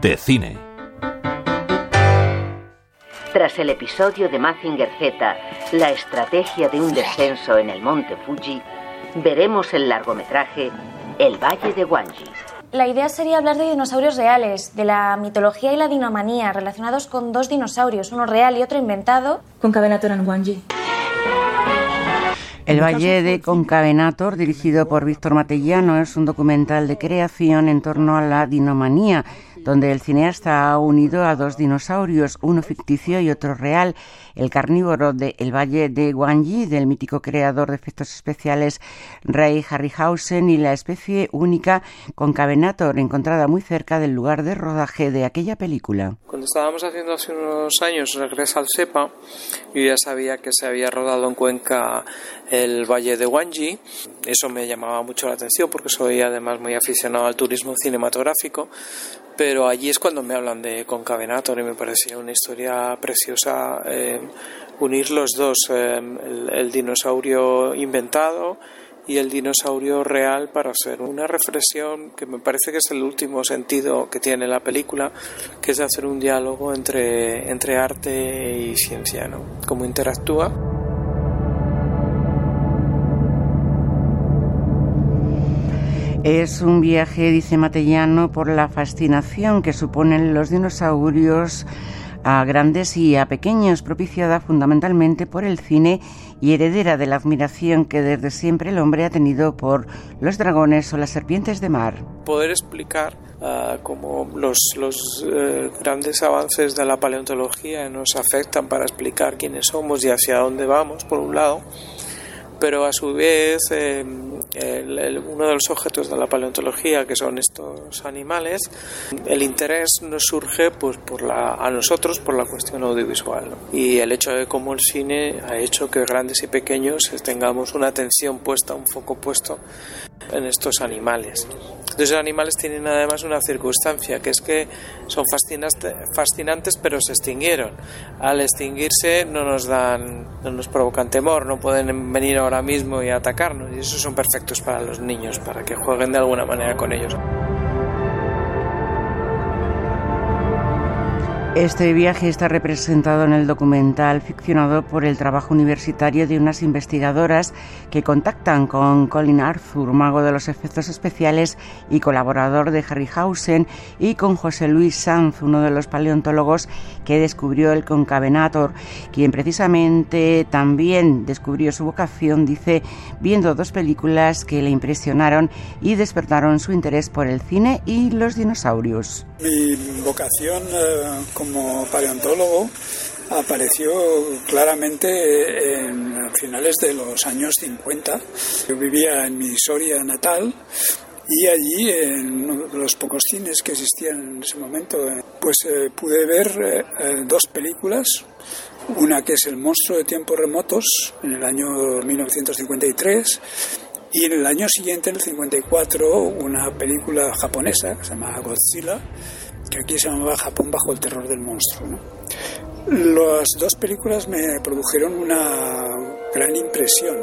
de cine. Tras el episodio de Mazinger Z, la estrategia de un descenso en el monte Fuji, veremos el largometraje El Valle de Wanji. La idea sería hablar de dinosaurios reales, de la mitología y la dinomanía, relacionados con dos dinosaurios, uno real y otro inventado. Con Cavenator en Wanji. El Valle de Concavenator, dirigido por Víctor Matellano, es un documental de creación en torno a la dinomanía, donde el cineasta ha unido a dos dinosaurios, uno ficticio y otro real, el carnívoro de El Valle de Guanyi, del mítico creador de efectos especiales Ray Harryhausen, y la especie única Concavenator, encontrada muy cerca del lugar de rodaje de aquella película. Cuando estábamos haciendo hace unos años Regresa al Sepa, yo ya sabía que se había rodado en Cuenca el Valle de Guanyi. Eso me llamaba mucho la atención porque soy además muy aficionado al turismo cinematográfico pero allí es cuando me hablan de Concavenator y me parecía una historia preciosa eh, unir los dos, eh, el, dinosaurio inventado y el dinosaurio real para hacer una reflexión que me parece que es el último sentido que tiene la película, que es hacer un diálogo entre, entre arte y ciencia, ¿no? Cómo interactúa. Es un viaje, dice Matellano, por la fascinación que suponen los dinosaurios a grandes y a pequeños, propiciada fundamentalmente por el cine y heredera de la admiración que desde siempre el hombre ha tenido por los dragones o las serpientes de mar. Poder explicar uh, cómo los, los eh, grandes avances de la paleontología nos afectan para explicar quiénes somos y hacia dónde vamos, por un lado, pero a su vez eh, uno de los objetos de la paleontología que son estos animales el interés nos surge pues por la a nosotros por la cuestión audiovisual y el hecho de cómo el cine ha hecho que grandes y pequeños tengamos una atención puesta un foco puesto en estos animales entonces los animales tienen además una circunstancia, que es que son fascinantes pero se extinguieron. Al extinguirse no nos dan, no nos provocan temor, no pueden venir ahora mismo y atacarnos. Y esos son perfectos para los niños, para que jueguen de alguna manera con ellos. Este viaje está representado en el documental ficcionado por el trabajo universitario de unas investigadoras que contactan con Colin Arthur, mago de los efectos especiales y colaborador de Harryhausen, y con José Luis Sanz, uno de los paleontólogos que descubrió el Concavenator, quien precisamente también descubrió su vocación, dice, viendo dos películas que le impresionaron y despertaron su interés por el cine y los dinosaurios. Mi vocación eh, como paleontólogo apareció claramente en finales de los años 50. Yo vivía en mi Soria natal y allí, en uno de los pocos cines que existían en ese momento, pues eh, pude ver eh, dos películas. Una que es El monstruo de tiempos remotos, en el año 1953, y en el año siguiente, en el 54, una película japonesa que se llama Godzilla, que aquí se llamaba Japón bajo el terror del monstruo. Las dos películas me produjeron una gran impresión.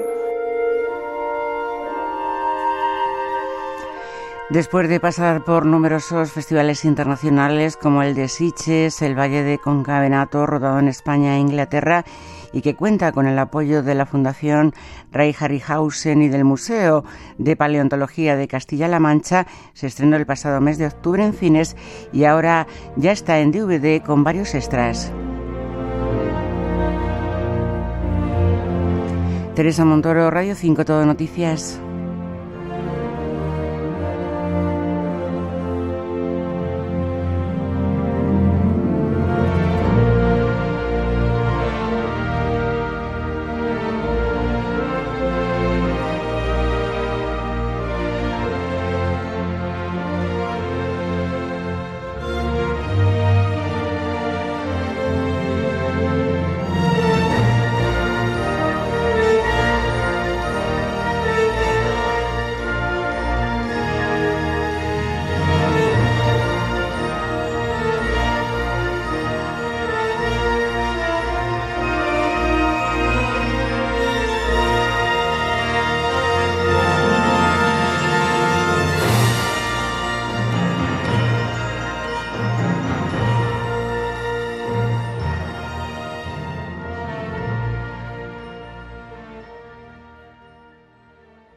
Después de pasar por numerosos festivales internacionales como el de Sitges, el Valle de Concavenato, rodado en España e Inglaterra, y que cuenta con el apoyo de la Fundación Ray Harryhausen y del Museo de Paleontología de Castilla-La Mancha, se estrenó el pasado mes de octubre en cines y ahora ya está en DVD con varios extras. Teresa Montoro, Radio 5, Todo Noticias.